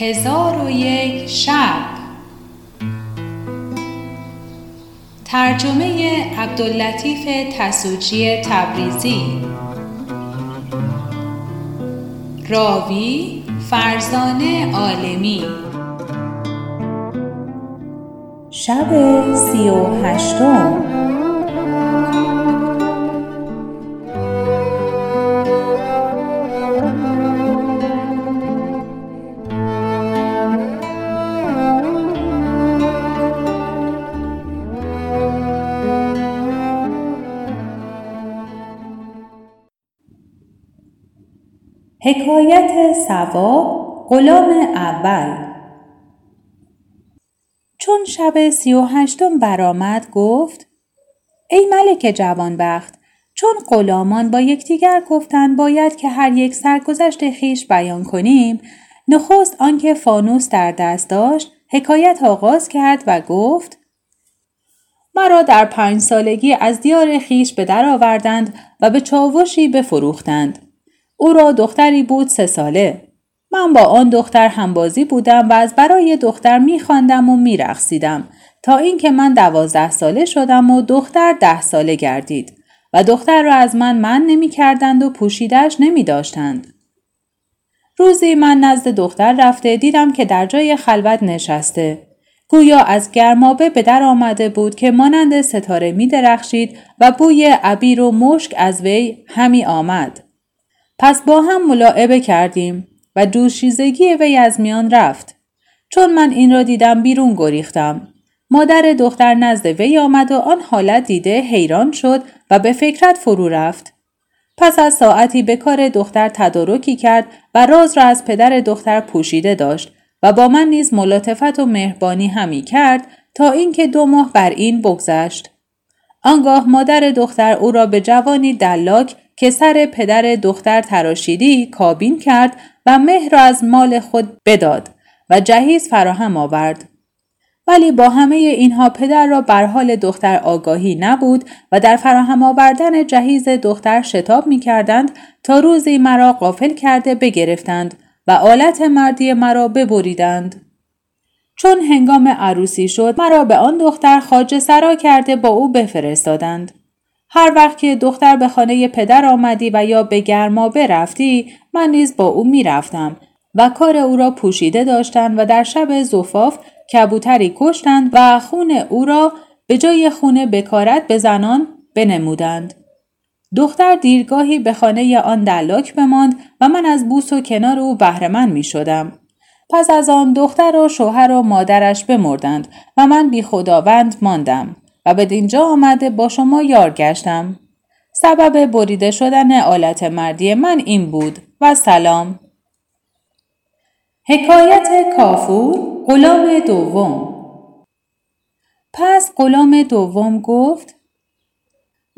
هزار و یک شب. ترجمه عبداللطیف تسوجی تبریزی. راوی فرزانه عالمی. شب سی و هشتم. حکایت سوا غلام اول. چون شب سی و هشتم برآمد گفت ای ملک جوانبخت چون غلامان با یکدیگر گفتند باید که هر یک سرگذشت خیش بیان کنیم نخست آنکه فانوس در دست داشت حکایت آغاز کرد و گفت مرا در پنج سالگی از دیار خیش به در آوردند و به چاوشی بفروختند. او را دختری بود سه ساله. من با آن دختر همبازی بودم و از برای دختر میخواندم و میرقصیدم تا اینکه من دوازده ساله شدم و دختر ده ساله گردید و دختر را از من من نمی کردند و پوشیدش نمی داشتند. روزی من نزد دختر رفته دیدم که در جای خلوت نشسته. گویا از گرمابه به در آمده بود که مانند ستاره می درخشید و بوی عبیر و مشک از وی همی آمد. پس با هم ملاعبه کردیم و دوشیزگی وی از میان رفت. چون من این را دیدم بیرون گریختم. مادر دختر نزد وی آمد و آن حالت دیده حیران شد و به فکرت فرو رفت. پس از ساعتی به کار دختر تدارکی کرد و راز را از پدر دختر پوشیده داشت و با من نیز ملاطفت و مهربانی همی کرد تا اینکه دو ماه بر این بگذشت. آنگاه مادر دختر او را به جوانی دلاک که سر پدر دختر تراشیدی کابین کرد و مهر را از مال خود بداد و جهیز فراهم آورد. ولی با همه اینها پدر را بر حال دختر آگاهی نبود و در فراهم آوردن جهیز دختر شتاب می کردند تا روزی مرا قافل کرده بگرفتند و آلت مردی مرا ببریدند. چون هنگام عروسی شد مرا به آن دختر خاجه سرا کرده با او بفرستادند. هر وقت که دختر به خانه پدر آمدی و یا به گرما برفتی من نیز با او می‌رفتم و کار او را پوشیده داشتند و در شب زفاف کبوتری کشتند و خون او را به جای خون بکارت به زنان بنمودند. دختر دیرگاهی به خانه آن دلاک بماند و من از بوس و کنار او بهرهمند می شدم. پس از آن دختر و شوهر و مادرش بمردند و من بی خداوند ماندم. و به دینجا آمده با شما یار گشتم. سبب بریده شدن آلت مردی من این بود و سلام. حکایت کافور غلام دوم پس غلام دوم گفت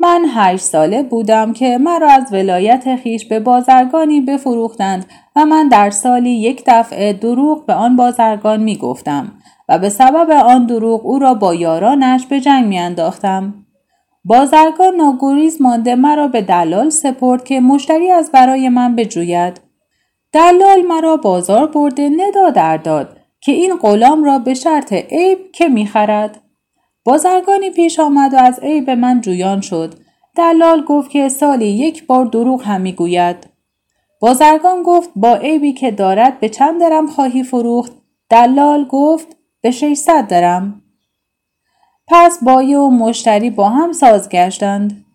من هشت ساله بودم که مرا از ولایت خیش به بازرگانی بفروختند و من در سالی یک دفعه دروغ به آن بازرگان می گفتم و به سبب آن دروغ او را با یارانش به جنگ میانداختم. بازرگان ناگریز مانده مرا به دلال سپرد که مشتری از برای من بجوید. دلال مرا بازار برده ندا در داد که این غلام را به شرط عیب که می‌خرد. بازرگانی پیش آمد و از عیب من جویان شد دلال گفت که سالی یک بار دروغ هم می‌گوید بازرگان گفت با عیبی که دارد به چند درم خواهی فروخت دلال گفت به 600 درم. پس بایه و مشتری با هم ساز گشتند.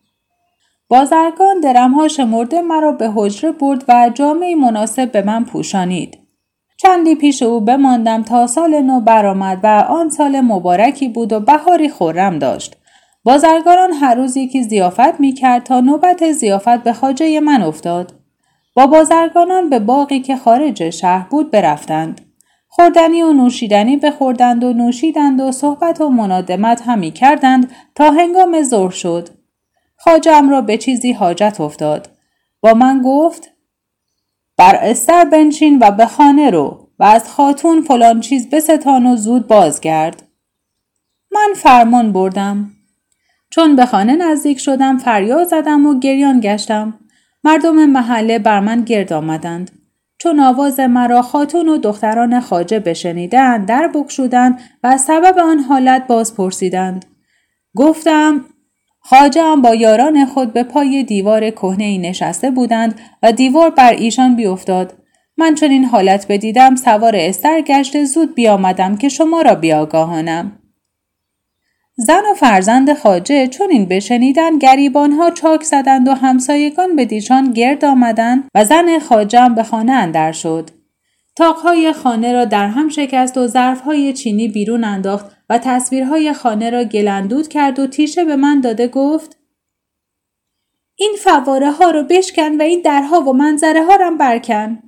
بازرگان درمها شمرده مرا به حجره برد و جامعه مناسب به من پوشانید. چندی پیش او بماندم تا سال نو برآمد و آن سال مبارکی بود و بهاری خورم داشت. بازرگانان هر روز یکی زیافت می کرد تا نوبت زیافت به خاجه من افتاد. با بازرگانان به باقی که خارج شهر بود برفتند. خوردنی و نوشیدنی بخوردند و نوشیدند و صحبت و منادمت همی کردند تا هنگام ظهر شد. خاجم را به چیزی حاجت افتاد. با من گفت بر استر بنشین و به خانه رو و از خاتون فلان چیز بستان و زود بازگرد. من فرمان بردم. چون به خانه نزدیک شدم فریاد زدم و گریان گشتم. مردم محله بر من گرد آمدند. چون آواز مرا خاتون و دختران خاجه بشنیدند در بکشودند و سبب آن حالت باز پرسیدند گفتم خاجه هم با یاران خود به پای دیوار کهنه ای نشسته بودند و دیوار بر ایشان بیافتاد من چون این حالت بدیدم سوار استر گشت زود بیامدم که شما را بیاگاهانم زن و فرزند خاجه چون این بشنیدن گریبانها چاک زدند و همسایگان به دیشان گرد آمدند و زن خاجم به خانه اندر شد. تاقهای خانه را در هم شکست و ظرفهای چینی بیرون انداخت و تصویرهای خانه را گلندود کرد و تیشه به من داده گفت این فواره ها رو بشکن و این درها و منظره ها را برکن.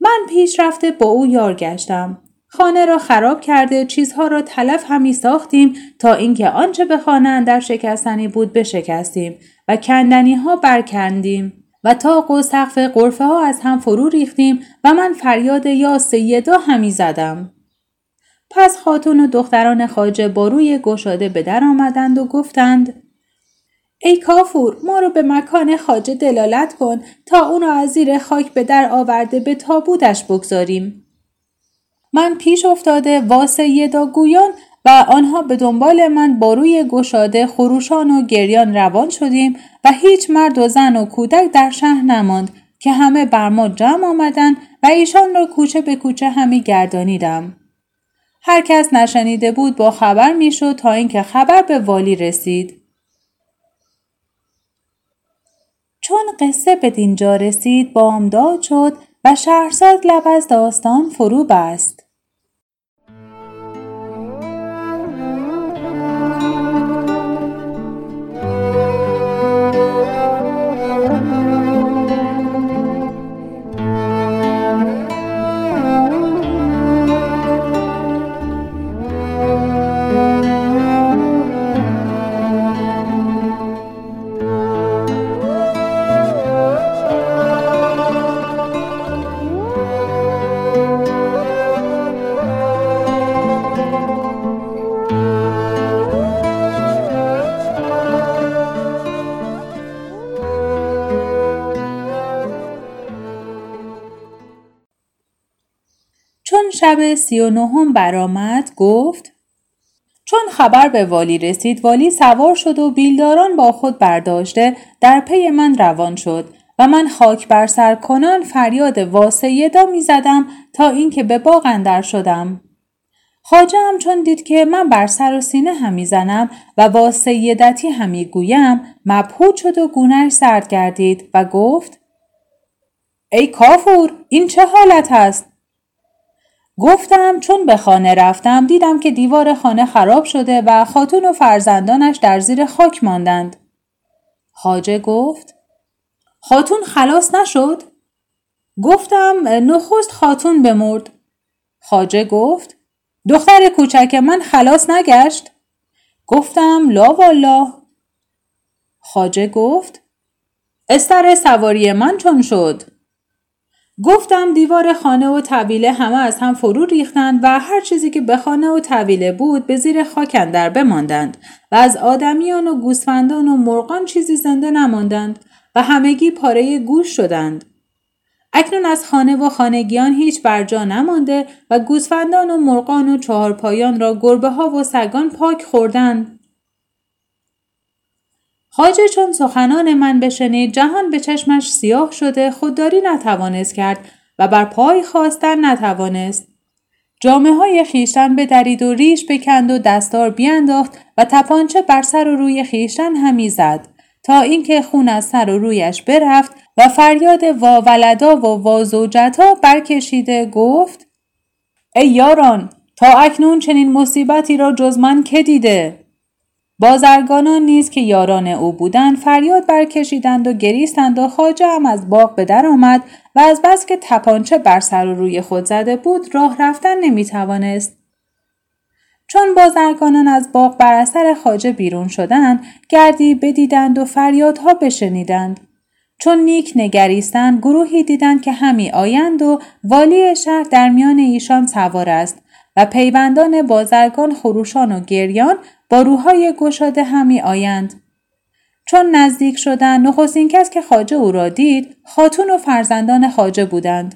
من پیش رفته با او یار گشتم. خانه را خراب کرده چیزها را تلف همی ساختیم تا اینکه آنچه به خانه اندر شکستنی بود بشکستیم و کندنی ها برکندیم و تاق و سقف قرفه ها از هم فرو ریختیم و من فریاد یا سیدا همی زدم. پس خاتون و دختران خاجه با روی گشاده به در آمدند و گفتند ای کافور ما رو به مکان خاجه دلالت کن تا اونو از زیر خاک به در آورده به تابودش بگذاریم. من پیش افتاده واسه گویان و آنها به دنبال من با روی گشاده خروشان و گریان روان شدیم و هیچ مرد و زن و کودک در شهر نماند که همه بر ما جمع آمدند و ایشان را کوچه به کوچه همی گردانیدم. هر کس نشنیده بود با خبر می‌شد تا اینکه خبر به والی رسید. چون قصه به دینجا رسید بامداد شد و شهرزاد لب از داستان فرو بست. شب سی و نهم برآمد گفت چون خبر به والی رسید والی سوار شد و بیلداران با خود برداشته در پی من روان شد و من خاک بر سر کنان فریاد واسیدا می زدم تا اینکه به باغ اندر شدم. خاجه هم چون دید که من بر سر و سینه همی زنم و واسیدتی همی گویم مبهوت شد و گونهش سرد گردید و گفت ای کافور این چه حالت است گفتم چون به خانه رفتم دیدم که دیوار خانه خراب شده و خاتون و فرزندانش در زیر خاک ماندند. خاجه گفت خاتون خلاص نشد؟ گفتم نخست خاتون بمرد. خاجه گفت دختر کوچک من خلاص نگشت؟ گفتم لا والا. خاجه گفت استر سواری من چون شد؟ گفتم دیوار خانه و طویله همه از هم فرو ریختند و هر چیزی که به خانه و طویله بود به زیر خاک اندر بماندند و از آدمیان و گوسفندان و مرغان چیزی زنده نماندند و همگی پاره گوش شدند. اکنون از خانه و خانگیان هیچ برجا نمانده و گوسفندان و مرغان و چهارپایان را گربه ها و سگان پاک خوردند خاجه چون سخنان من بشنید جهان به چشمش سیاه شده خودداری نتوانست کرد و بر پای خواستن نتوانست. جامعه های خیشتن درید و ریش بکند و دستار بیانداخت و تپانچه بر سر و روی خیشتن همی زد تا اینکه خون از سر و رویش برفت و فریاد وا ولدا و وا زوجتا برکشیده گفت ای یاران تا اکنون چنین مصیبتی را جز من که دیده بازرگانان نیز که یاران او بودند فریاد برکشیدند و گریستند و خاجه هم از باغ به در آمد و از بس که تپانچه بر سر و روی خود زده بود راه رفتن نمی توانست. چون بازرگانان از باغ بر اثر خاجه بیرون شدند گردی بدیدند و فریادها بشنیدند چون نیک نگریستند گروهی دیدند که همی آیند و والی شهر در میان ایشان سوار است و پیوندان بازرگان خروشان و گریان با روهای گشاده همی آیند. چون نزدیک شدن نخستین کس که خاجه او را دید خاتون و فرزندان خاجه بودند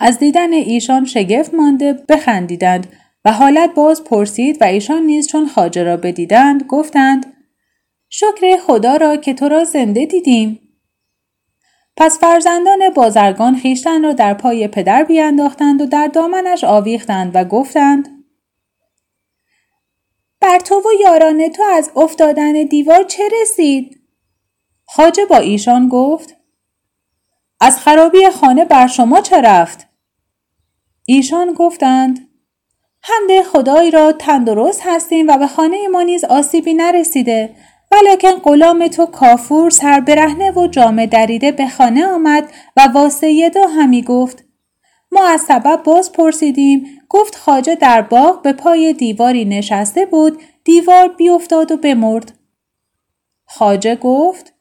از دیدن ایشان شگفت مانده بخندیدند و حالت باز پرسید و ایشان نیز چون خاجه را بدیدند گفتند شکر خدا را که تو را زنده دیدیم پس فرزندان بازرگان خیشتن را در پای پدر بیانداختند و در دامنش آویختند و گفتند بر تو و یاران تو از افتادن دیوار چه رسید؟ خاجه با ایشان گفت از خرابی خانه بر شما چه رفت؟ ایشان گفتند حمد خدای را تندرست هستیم و به خانه ما نیز آسیبی نرسیده ولیکن غلام تو کافور سر برهنه و جامه دریده به خانه آمد و واسه دو همی گفت ما از سبب باز پرسیدیم گفت خاجه در باغ به پای دیواری نشسته بود دیوار بیافتاد و بمرد. خاجه گفت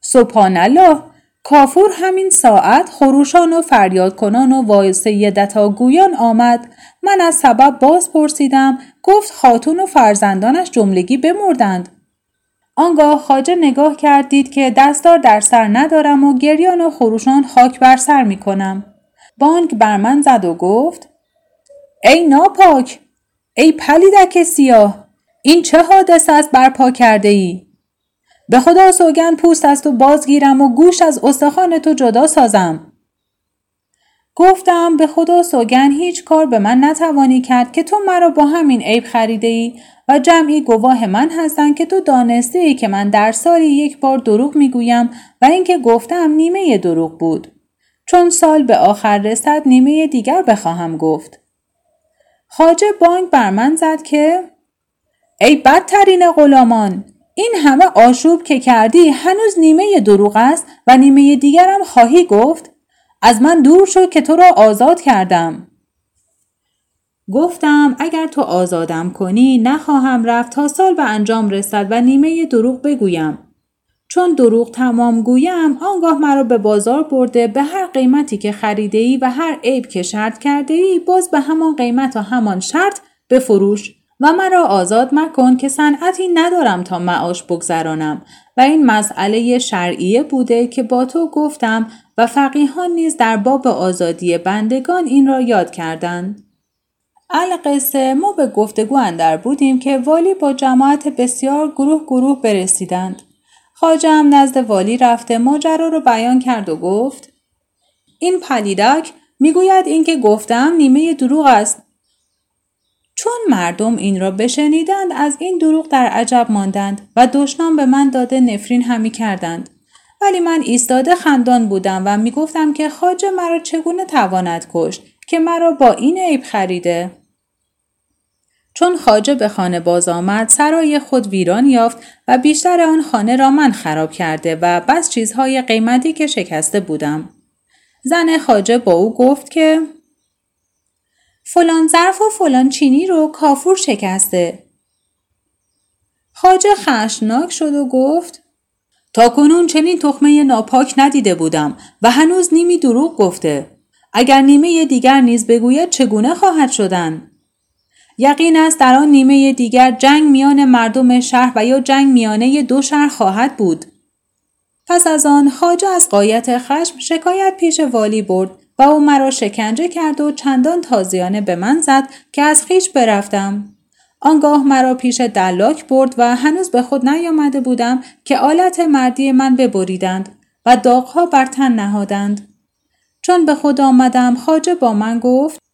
سبحان الله کافور همین ساعت خروشان و فریاد کنان و وایسه گویان آمد. من از سبب باز پرسیدم گفت خاتون و فرزندانش جملگی بمردند. آنگاه خاجه نگاه کرد دید که دستار در سر ندارم و گریان و خروشان خاک بر سر می کنم. بانک بر من زد و گفت ای ناپاک ای پلیدک سیاه این چه حادث است برپا کرده ای؟ به خدا سوگن پوست است و بازگیرم و گوش از استخوان تو جدا سازم. گفتم به خدا سوگن هیچ کار به من نتوانی کرد که تو مرا با همین عیب خریده ای و جمعی گواه من هستند که تو دانسته ای که من در سالی یک بار دروغ می‌گویم و اینکه گفتم نیمه دروغ بود. چون سال به آخر رسد نیمه دیگر بخواهم گفت. خاجه بانک بر من زد که ای بدترین غلامان این همه آشوب که کردی هنوز نیمه دروغ است و نیمه دیگرم خواهی گفت؟ از من دور شو که تو را آزاد کردم. گفتم اگر تو آزادم کنی نخواهم رفت تا سال به انجام رسد و نیمه دروغ بگویم. چون دروغ تمام گویم آنگاه مرا به بازار برده به هر قیمتی که خریده ای و هر عیب که شرط کرده ای باز به همان قیمت و همان شرط بفروش و مرا آزاد مکن که صنعتی ندارم تا معاش بگذرانم و این مسئله شرعیه بوده که با تو گفتم و فقیهان نیز در باب آزادی بندگان این را یاد کردند. القصه ما به گفتگو اندر بودیم که والی با جماعت بسیار گروه گروه برسیدند. خاجم نزد والی رفته ماجرا رو بیان کرد و گفت این پلیدک می‌گوید اینکه گفتم نیمه دروغ است. چون مردم این را بشنیدند از این دروغ در عجب ماندند و دشنام به من داده نفرین همی کردند. ولی من ایستاده خندان بودم و می‌گفتم که خاجه مرا چگونه تواند کشت که مرا با این عیب خریده؟ چون خاجه به خانه باز آمد سرای خود ویران یافت و بیشتر آن خانه را من خراب کرده و بس چیزهای قیمتی که شکسته بودم زن خاجه با او گفت که فلان ظرف و فلان چینی رو کافور شکسته. خاجه خشناک شد و گفت تا کنون چنین تخمه ناپاک ندیده بودم و هنوز نیمی دروغ گفته. اگر نیمه دیگر نیز بگوید چگونه خواهد شدن؟ یقین است در آن نیمه دیگر جنگ میان مردم شهر و یا جنگ میانه دو شهر خواهد بود. پس از آن خاجه از قایت خشم شکایت پیش والی برد و او مرا شکنجه کرد و چندان تازیانه به من زد که از خیش برفتم. آنگاه مرا پیش دلاک برد و هنوز به خود نیامده بودم که آلت مردی من ببریدند و داغها بر تن نهادند. چون به خود آمدم خاجه با من گفت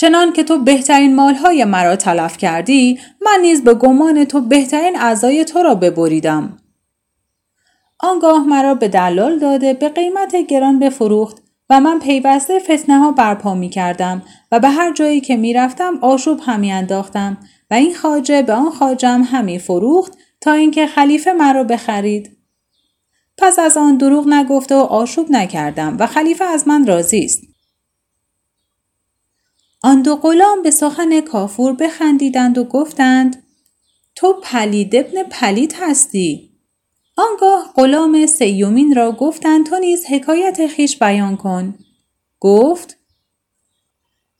چنان که تو بهترین مالهای مرا تلف کردی من نیز به گمان تو بهترین اعضای تو را ببریدم. آنگاه مرا به دلال داده به قیمت گران بفروخت و من پیوسته فتنه ها برپا می کردم و به هر جایی که می رفتم آشوب همی انداختم و این خاجه به آن خاجم همی فروخت تا اینکه خلیفه مرا بخرید. پس از آن دروغ نگفته و آشوب نکردم و خلیفه از من راضی است. آن دو غلام به سخن کافور بخندیدند و گفتند تو پلید ابن پلید هستی. آنگاه غلام سیومین را گفتند تو نیز حکایت خویش بیان کن. گفت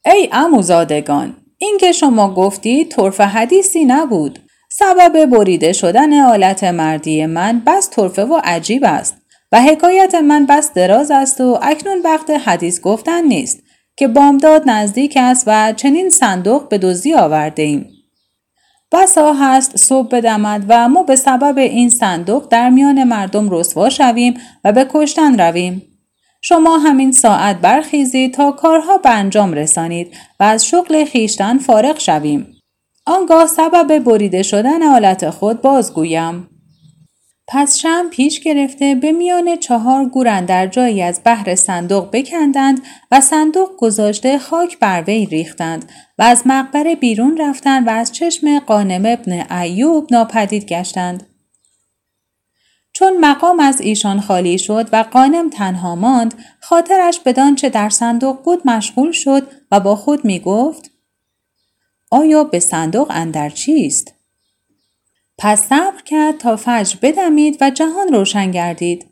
ای عموزادگان این که شما گفتی طرفه حدیثی نبود. سبب بریده شدن آلت مردی من بس طرفه و عجیب است و حکایت من بس دراز است و اکنون وقت حدیث گفتن نیست. که بامداد نزدیک است و چنین صندوق به دزدی آورده ایم. بسا هست صبح بدمد و ما به سبب این صندوق در میان مردم رسوا شویم و به کشتن رویم. شما همین ساعت برخیزید تا کارها به انجام رسانید و از شغل خیشتن فارغ شویم. آنگاه سبب بریده شدن حالت خود بازگویم. پس شم پیش گرفته به میان چهار گورن در جایی از بحر صندوق بکندند و صندوق گذاشته خاک بر وی ریختند و از مقبره بیرون رفتند و از چشم قانم ابن ایوب ناپدید گشتند. چون مقام از ایشان خالی شد و قانم تنها ماند خاطرش بدان چه در صندوق بود مشغول شد و با خود می گفت آیا به صندوق اندر چیست؟ پس صبر کرد تا فجر بدمید و جهان روشن گردید.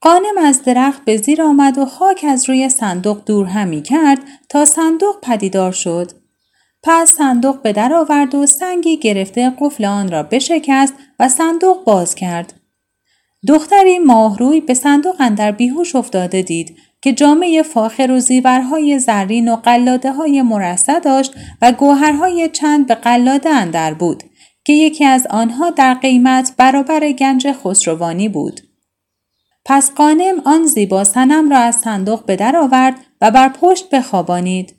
قانم از درخت به زیر آمد و خاک از روی صندوق دور همی کرد تا صندوق پدیدار شد. پس صندوق به در آورد و سنگی گرفته قفل آن را بشکست و صندوق باز کرد. دختری ماهروی به صندوق اندر بیهوش افتاده دید که جامعه فاخر و زیورهای زرین و قلاده های داشت و گوهرهای چند به قلاده اندر بود که یکی از آنها در قیمت برابر گنج خسروانی بود. پس قانم آن زیبا سنم را از صندوق به در آورد و بر پشت بخوابانید.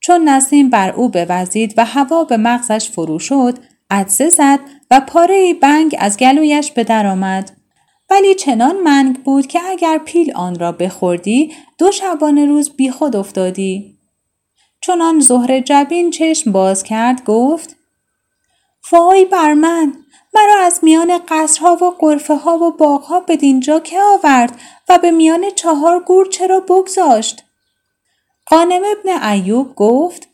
چون نسیم بر او بوزید و هوا به مغزش فرو شد، عدسه زد و پاره بنگ از گلویش به در آمد. ولی چنان منگ بود که اگر پیل آن را بخوردی دو شبانه روز بی خود افتادی. چون آن زهر جبین چشم باز کرد گفت وای بر من. مرا از میان قصرها و قرفه ها و باغها به دینجا که آورد و به میان چهار گور چرا بگذاشت؟ قانم ابن ایوب گفت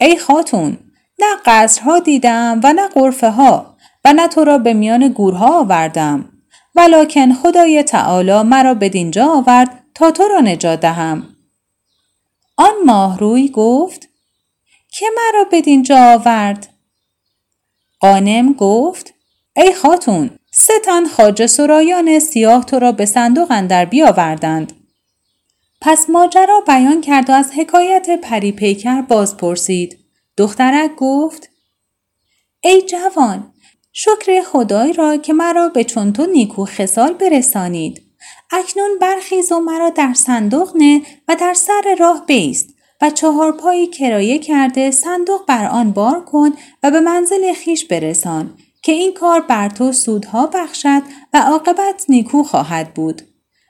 ای خاتون نه قصرها دیدم و نه قرفه ها و نه تو را به میان گورها آوردم. ولکن خدای تعالی مرا به دینجا آورد تا تو را نجات دهم. آن ماهروی گفت که مرا به دینجا آورد؟ قانم گفت ای خاتون سه تن سرایان سیاه تو را به صندوق اندر بیاوردند. پس ماجرا بیان کرد و از حکایت پری پیکر باز پرسید دخترک گفت ای جوان شکر خدای را که مرا به چون تو نیکو خسال برسانید. اکنون برخیز و مرا در صندوق نه و در سر راه بیست. و چهار پایی کرایه کرده صندوق بر آن بار کن و به منزل خیش برسان که این کار بر تو سودها بخشد و عاقبت نیکو خواهد بود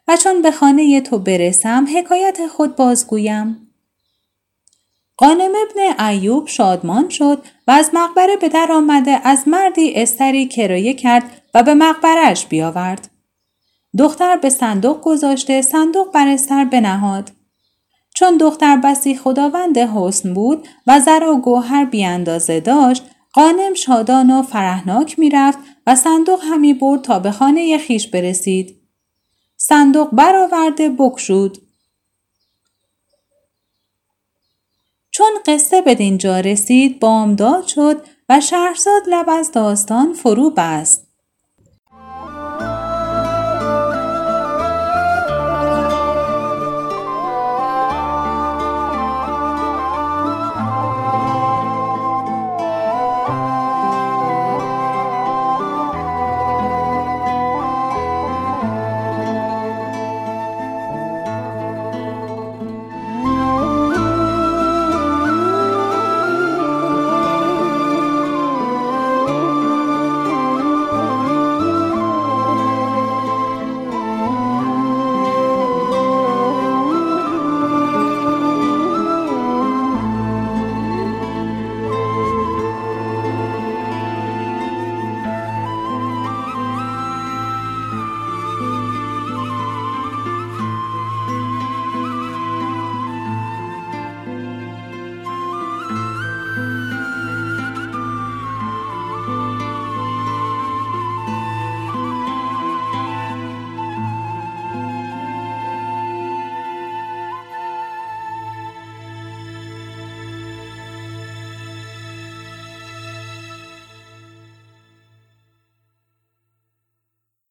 و چون به خانه تو برسم حکایت خود بازگویم قانم ابن ایوب شادمان شد و از مقبره به در آمده از مردی استری کرایه کرد و به مقبرش بیاورد. دختر به صندوق گذاشته صندوق بر استر بنهاد. چون دختر بسی خداوند حسن بود و زر و گوهر بیاندازه داشت قانم شادان و فرهناک می‌رفت و صندوق همی برد تا به خانه خیش برسید. صندوق برآورده بکشود چون قصه به دینجا رسید بامداد شد و شهرزاد لب از داستان فرو بست.